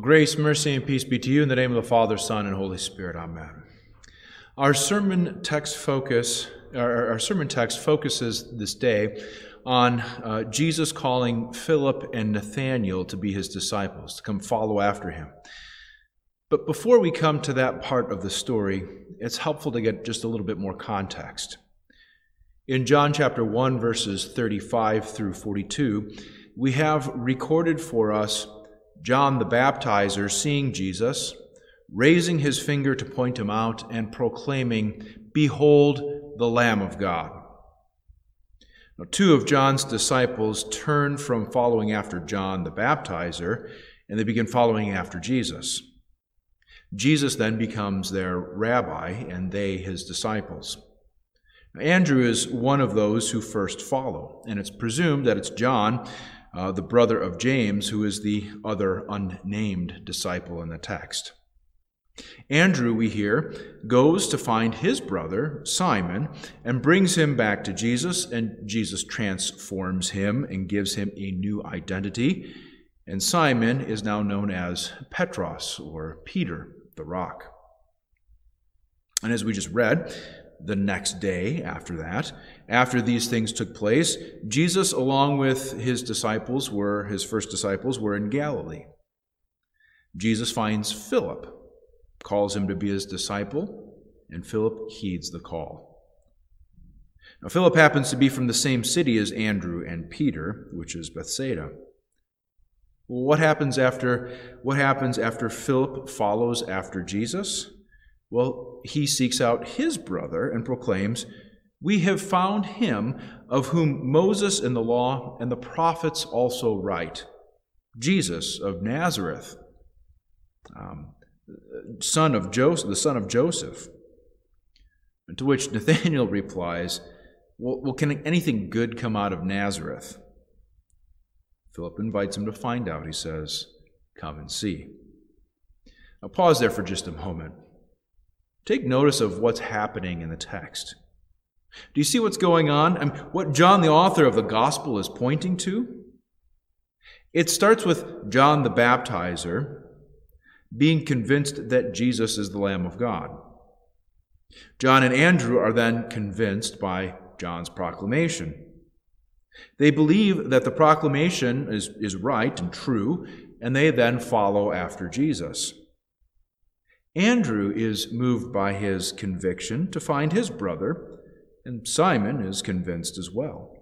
Grace, mercy, and peace be to you in the name of the Father, Son, and Holy Spirit. Amen. Our sermon text focus, our, sermon text focuses this day on uh, Jesus calling Philip and Nathanael to be his disciples, to come follow after him. But before we come to that part of the story, it's helpful to get just a little bit more context. In John chapter 1, verses 35 through 42, we have recorded for us John the Baptizer seeing Jesus, raising his finger to point him out, and proclaiming, Behold the Lamb of God. Now, two of John's disciples turn from following after John the Baptizer and they begin following after Jesus. Jesus then becomes their rabbi and they his disciples. Andrew is one of those who first follow, and it's presumed that it's John uh, the brother of James, who is the other unnamed disciple in the text. Andrew, we hear, goes to find his brother, Simon, and brings him back to Jesus, and Jesus transforms him and gives him a new identity. And Simon is now known as Petros, or Peter, the rock. And as we just read, the next day after that, after these things took place, Jesus, along with his disciples, were his first disciples, were in Galilee. Jesus finds Philip, calls him to be his disciple, and Philip heeds the call. Now, Philip happens to be from the same city as Andrew and Peter, which is Bethsaida. Well, what happens after what happens after Philip follows after Jesus? Well, he seeks out his brother and proclaims, We have found him of whom Moses in the law and the prophets also write, Jesus of Nazareth, um, son of Joseph, the son of Joseph. And to which Nathanael replies, well, well, can anything good come out of Nazareth? Philip invites him to find out. He says, Come and see. Now, pause there for just a moment. Take notice of what's happening in the text. Do you see what's going on? I mean, what John, the author of the gospel, is pointing to? It starts with John the baptizer being convinced that Jesus is the Lamb of God. John and Andrew are then convinced by John's proclamation. They believe that the proclamation is, is right and true, and they then follow after Jesus. Andrew is moved by his conviction to find his brother, and Simon is convinced as well.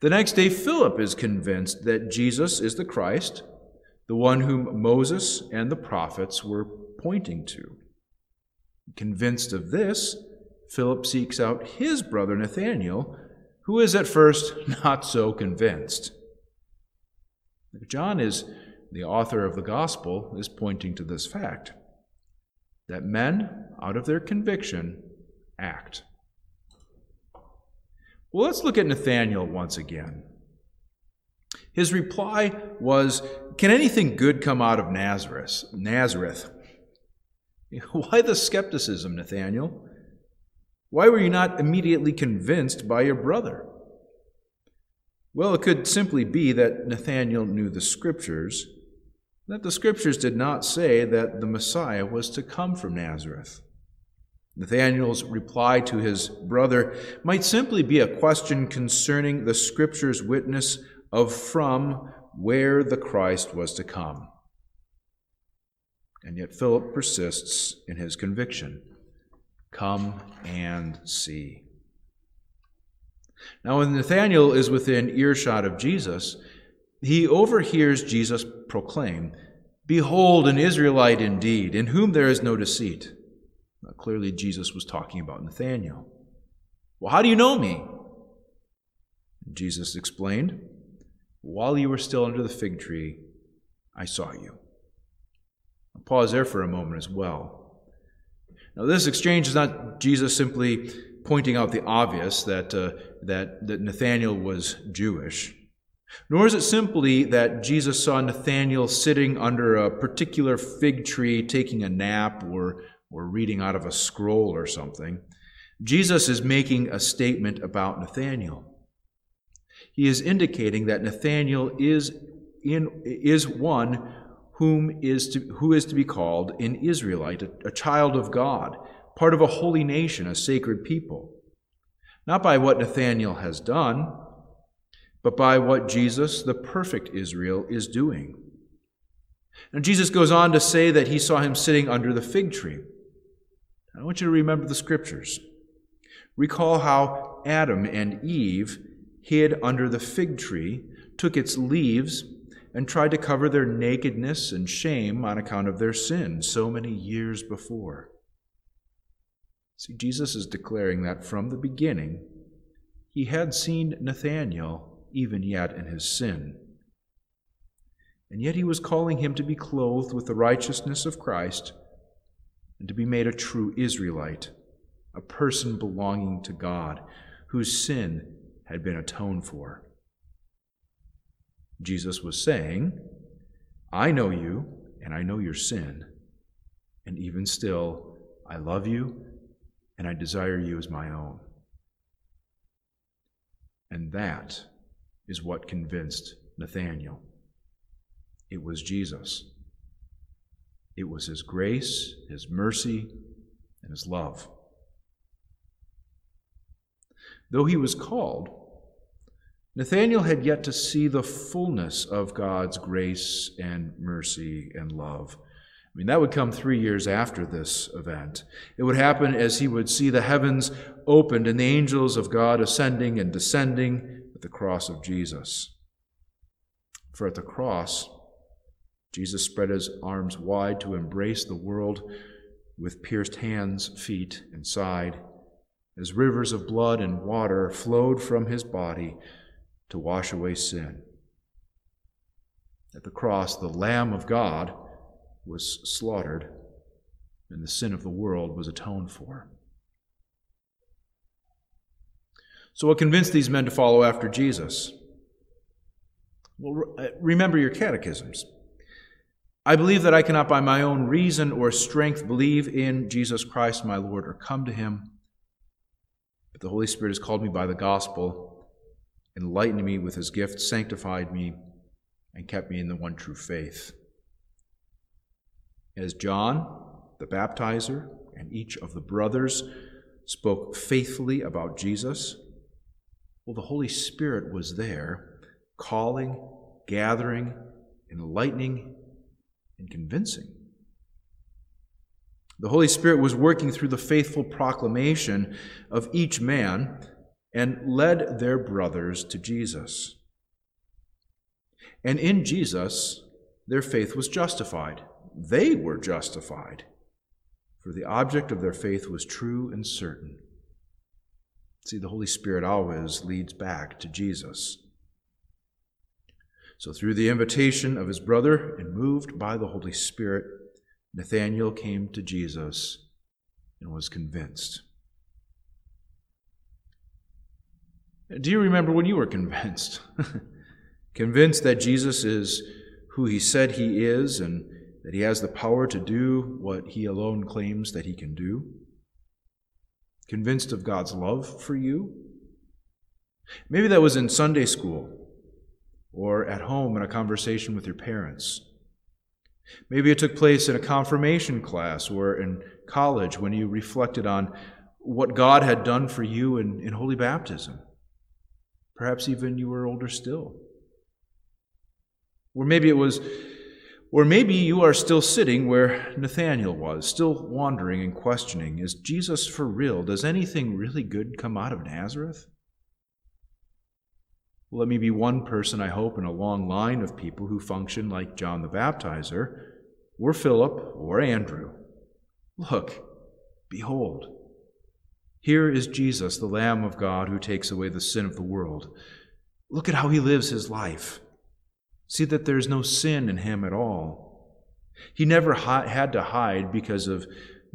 The next day, Philip is convinced that Jesus is the Christ, the one whom Moses and the prophets were pointing to. Convinced of this, Philip seeks out his brother Nathanael, who is at first not so convinced. John is the author of the gospel is pointing to this fact that men, out of their conviction, act. Well, let's look at Nathanael once again. His reply was, Can anything good come out of Nazareth? Nazareth. Why the skepticism, Nathanael? Why were you not immediately convinced by your brother? Well, it could simply be that Nathanael knew the scriptures that the scriptures did not say that the Messiah was to come from Nazareth. Nathanael's reply to his brother might simply be a question concerning the scripture's witness of from where the Christ was to come. And yet Philip persists in his conviction come and see. Now, when Nathanael is within earshot of Jesus, he overhears Jesus proclaim, Behold, an Israelite indeed, in whom there is no deceit. Now, clearly, Jesus was talking about Nathanael. Well, how do you know me? Jesus explained, While you were still under the fig tree, I saw you. I'll pause there for a moment as well. Now, this exchange is not Jesus simply pointing out the obvious that, uh, that, that Nathanael was Jewish. Nor is it simply that Jesus saw Nathanael sitting under a particular fig tree taking a nap or, or reading out of a scroll or something. Jesus is making a statement about Nathanael. He is indicating that Nathanael is, in, is one whom is to, who is to be called an Israelite, a, a child of God, part of a holy nation, a sacred people. Not by what Nathanael has done, but by what Jesus, the perfect Israel, is doing. And Jesus goes on to say that he saw him sitting under the fig tree. I want you to remember the scriptures. Recall how Adam and Eve hid under the fig tree, took its leaves, and tried to cover their nakedness and shame on account of their sin so many years before. See, Jesus is declaring that from the beginning, he had seen Nathanael even yet in his sin. And yet he was calling him to be clothed with the righteousness of Christ and to be made a true Israelite, a person belonging to God, whose sin had been atoned for. Jesus was saying, I know you, and I know your sin, and even still, I love you, and I desire you as my own. And that is what convinced Nathanael. It was Jesus. It was His grace, His mercy, and His love. Though he was called, Nathanael had yet to see the fullness of God's grace and mercy and love. I mean, that would come three years after this event. It would happen as he would see the heavens opened and the angels of God ascending and descending at the cross of Jesus. For at the cross, Jesus spread his arms wide to embrace the world with pierced hands, feet, and side, as rivers of blood and water flowed from his body to wash away sin. At the cross, the Lamb of God was slaughtered, and the sin of the world was atoned for. So, what convinced these men to follow after Jesus? Well, uh, remember your catechisms. I believe that I cannot by my own reason or strength believe in Jesus Christ my Lord or come to him. But the Holy Spirit has called me by the gospel, enlightened me with his gift, sanctified me, and kept me in the one true faith. As John, the baptizer, and each of the brothers spoke faithfully about Jesus, well, the Holy Spirit was there, calling, gathering, enlightening, and convincing. The Holy Spirit was working through the faithful proclamation of each man and led their brothers to Jesus. And in Jesus, their faith was justified. They were justified, for the object of their faith was true and certain. See, the Holy Spirit always leads back to Jesus. So, through the invitation of his brother and moved by the Holy Spirit, Nathanael came to Jesus and was convinced. Do you remember when you were convinced? convinced that Jesus is who he said he is and that he has the power to do what he alone claims that he can do? Convinced of God's love for you? Maybe that was in Sunday school or at home in a conversation with your parents. Maybe it took place in a confirmation class or in college when you reflected on what God had done for you in, in holy baptism. Perhaps even you were older still. Or maybe it was, or maybe you are still sitting where Nathanael was, still wondering and questioning Is Jesus for real? Does anything really good come out of Nazareth? let me be one person, I hope, in a long line of people who function like John the Baptizer, or Philip, or Andrew. Look, behold, here is Jesus, the Lamb of God, who takes away the sin of the world. Look at how he lives his life. See that there's no sin in him at all. He never had to hide because of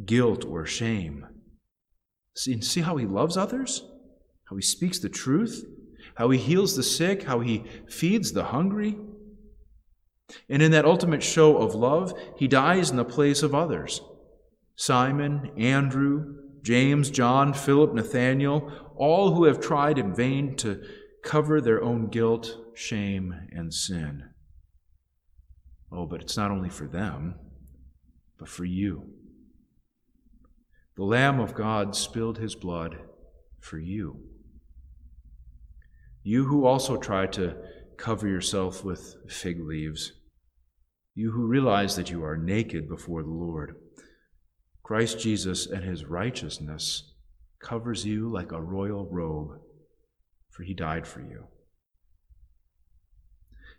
guilt or shame. See, see how he loves others? How he speaks the truth? how he heals the sick, how he feeds the hungry. And in that ultimate show of love, he dies in the place of others Simon, Andrew, James, John, Philip, Nathanael, all who have tried in vain to cover their own guilt, shame, and sin. Oh, but it's not only for them, but for you. The Lamb of God spilled his blood for you. You who also try to cover yourself with fig leaves, you who realize that you are naked before the Lord. Christ Jesus and his righteousness covers you like a royal robe, for he died for you.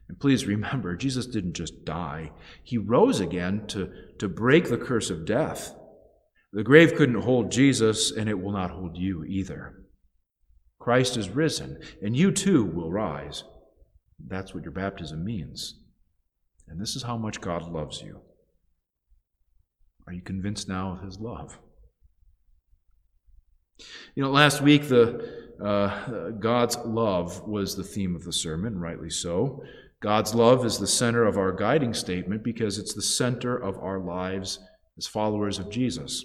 And please remember, Jesus didn't just die, he rose again to, to break the curse of death. The grave couldn't hold Jesus, and it will not hold you either. Christ is risen, and you too will rise. That's what your baptism means. And this is how much God loves you. Are you convinced now of his love? You know, last week, the uh, God's love was the theme of the sermon, rightly so. God's love is the center of our guiding statement because it's the center of our lives as followers of Jesus.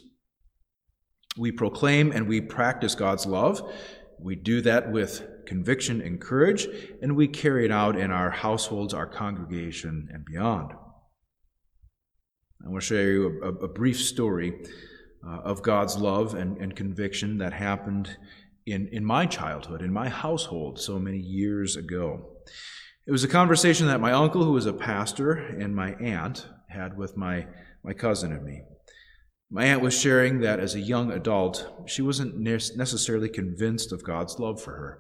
We proclaim and we practice God's love. We do that with conviction and courage, and we carry it out in our households, our congregation, and beyond. I want to share you a, a brief story uh, of God's love and, and conviction that happened in, in my childhood, in my household, so many years ago. It was a conversation that my uncle, who was a pastor, and my aunt had with my, my cousin and me. My aunt was sharing that as a young adult, she wasn't necessarily convinced of God's love for her.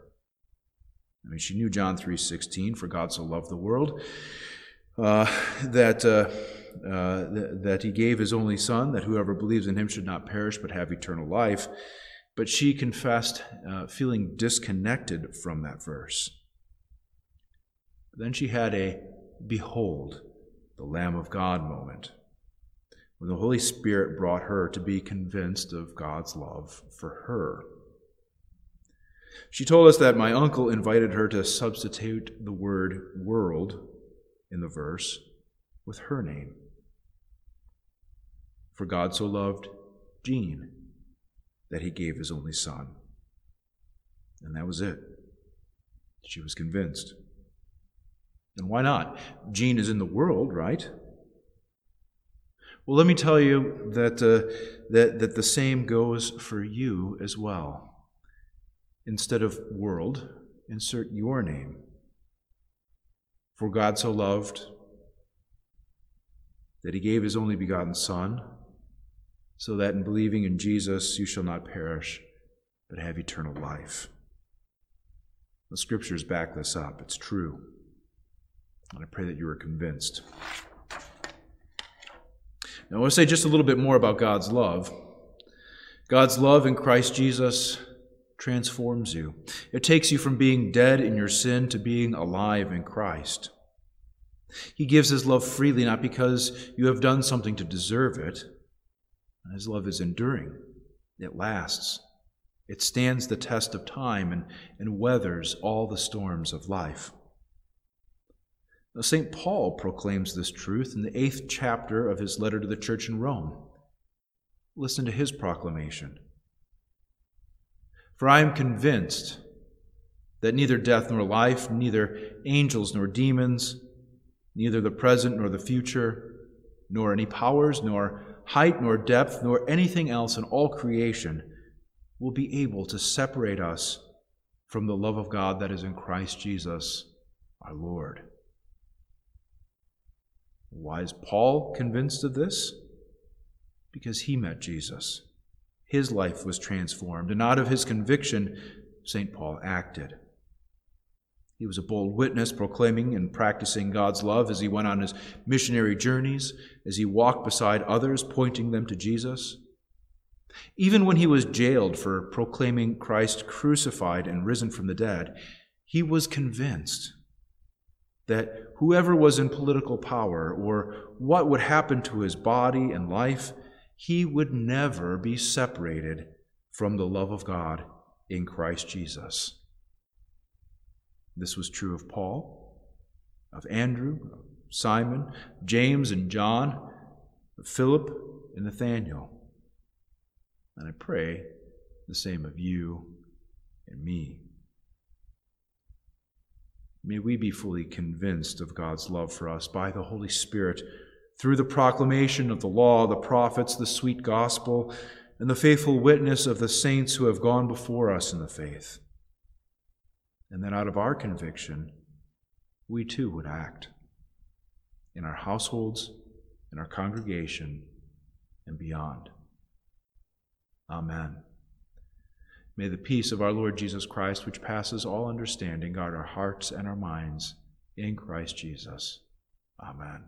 I mean, she knew John 3.16, for God so loved the world, uh, that, uh, uh, th- that he gave his only son, that whoever believes in him should not perish but have eternal life. But she confessed uh, feeling disconnected from that verse. Then she had a behold, the Lamb of God moment when the Holy Spirit brought her to be convinced of God's love for her. She told us that my uncle invited her to substitute the word world in the verse with her name. For God so loved Jean that he gave his only son. And that was it. She was convinced. And why not? Jean is in the world, right? Well, let me tell you that, uh, that, that the same goes for you as well. Instead of world, insert your name. For God so loved that he gave his only begotten Son, so that in believing in Jesus you shall not perish, but have eternal life. The scriptures back this up. It's true. And I pray that you are convinced. Now, I want to say just a little bit more about God's love. God's love in Christ Jesus transforms you. It takes you from being dead in your sin to being alive in Christ. He gives his love freely, not because you have done something to deserve it. His love is enduring, it lasts, it stands the test of time and, and weathers all the storms of life. Now, St. Paul proclaims this truth in the eighth chapter of his letter to the church in Rome. Listen to his proclamation. For I am convinced that neither death nor life, neither angels nor demons, neither the present nor the future, nor any powers, nor height, nor depth, nor anything else in all creation will be able to separate us from the love of God that is in Christ Jesus our Lord. Why is Paul convinced of this? Because he met Jesus. His life was transformed, and out of his conviction, St. Paul acted. He was a bold witness, proclaiming and practicing God's love as he went on his missionary journeys, as he walked beside others, pointing them to Jesus. Even when he was jailed for proclaiming Christ crucified and risen from the dead, he was convinced that whoever was in political power or what would happen to his body and life, he would never be separated from the love of God in Christ Jesus. This was true of Paul, of Andrew, Simon, James, and John, of Philip and Nathanael. And I pray the same of you and me. May we be fully convinced of God's love for us by the Holy Spirit through the proclamation of the law, the prophets, the sweet gospel, and the faithful witness of the saints who have gone before us in the faith. And then out of our conviction, we too would act in our households, in our congregation, and beyond. Amen. May the peace of our Lord Jesus Christ, which passes all understanding, guard our hearts and our minds in Christ Jesus. Amen.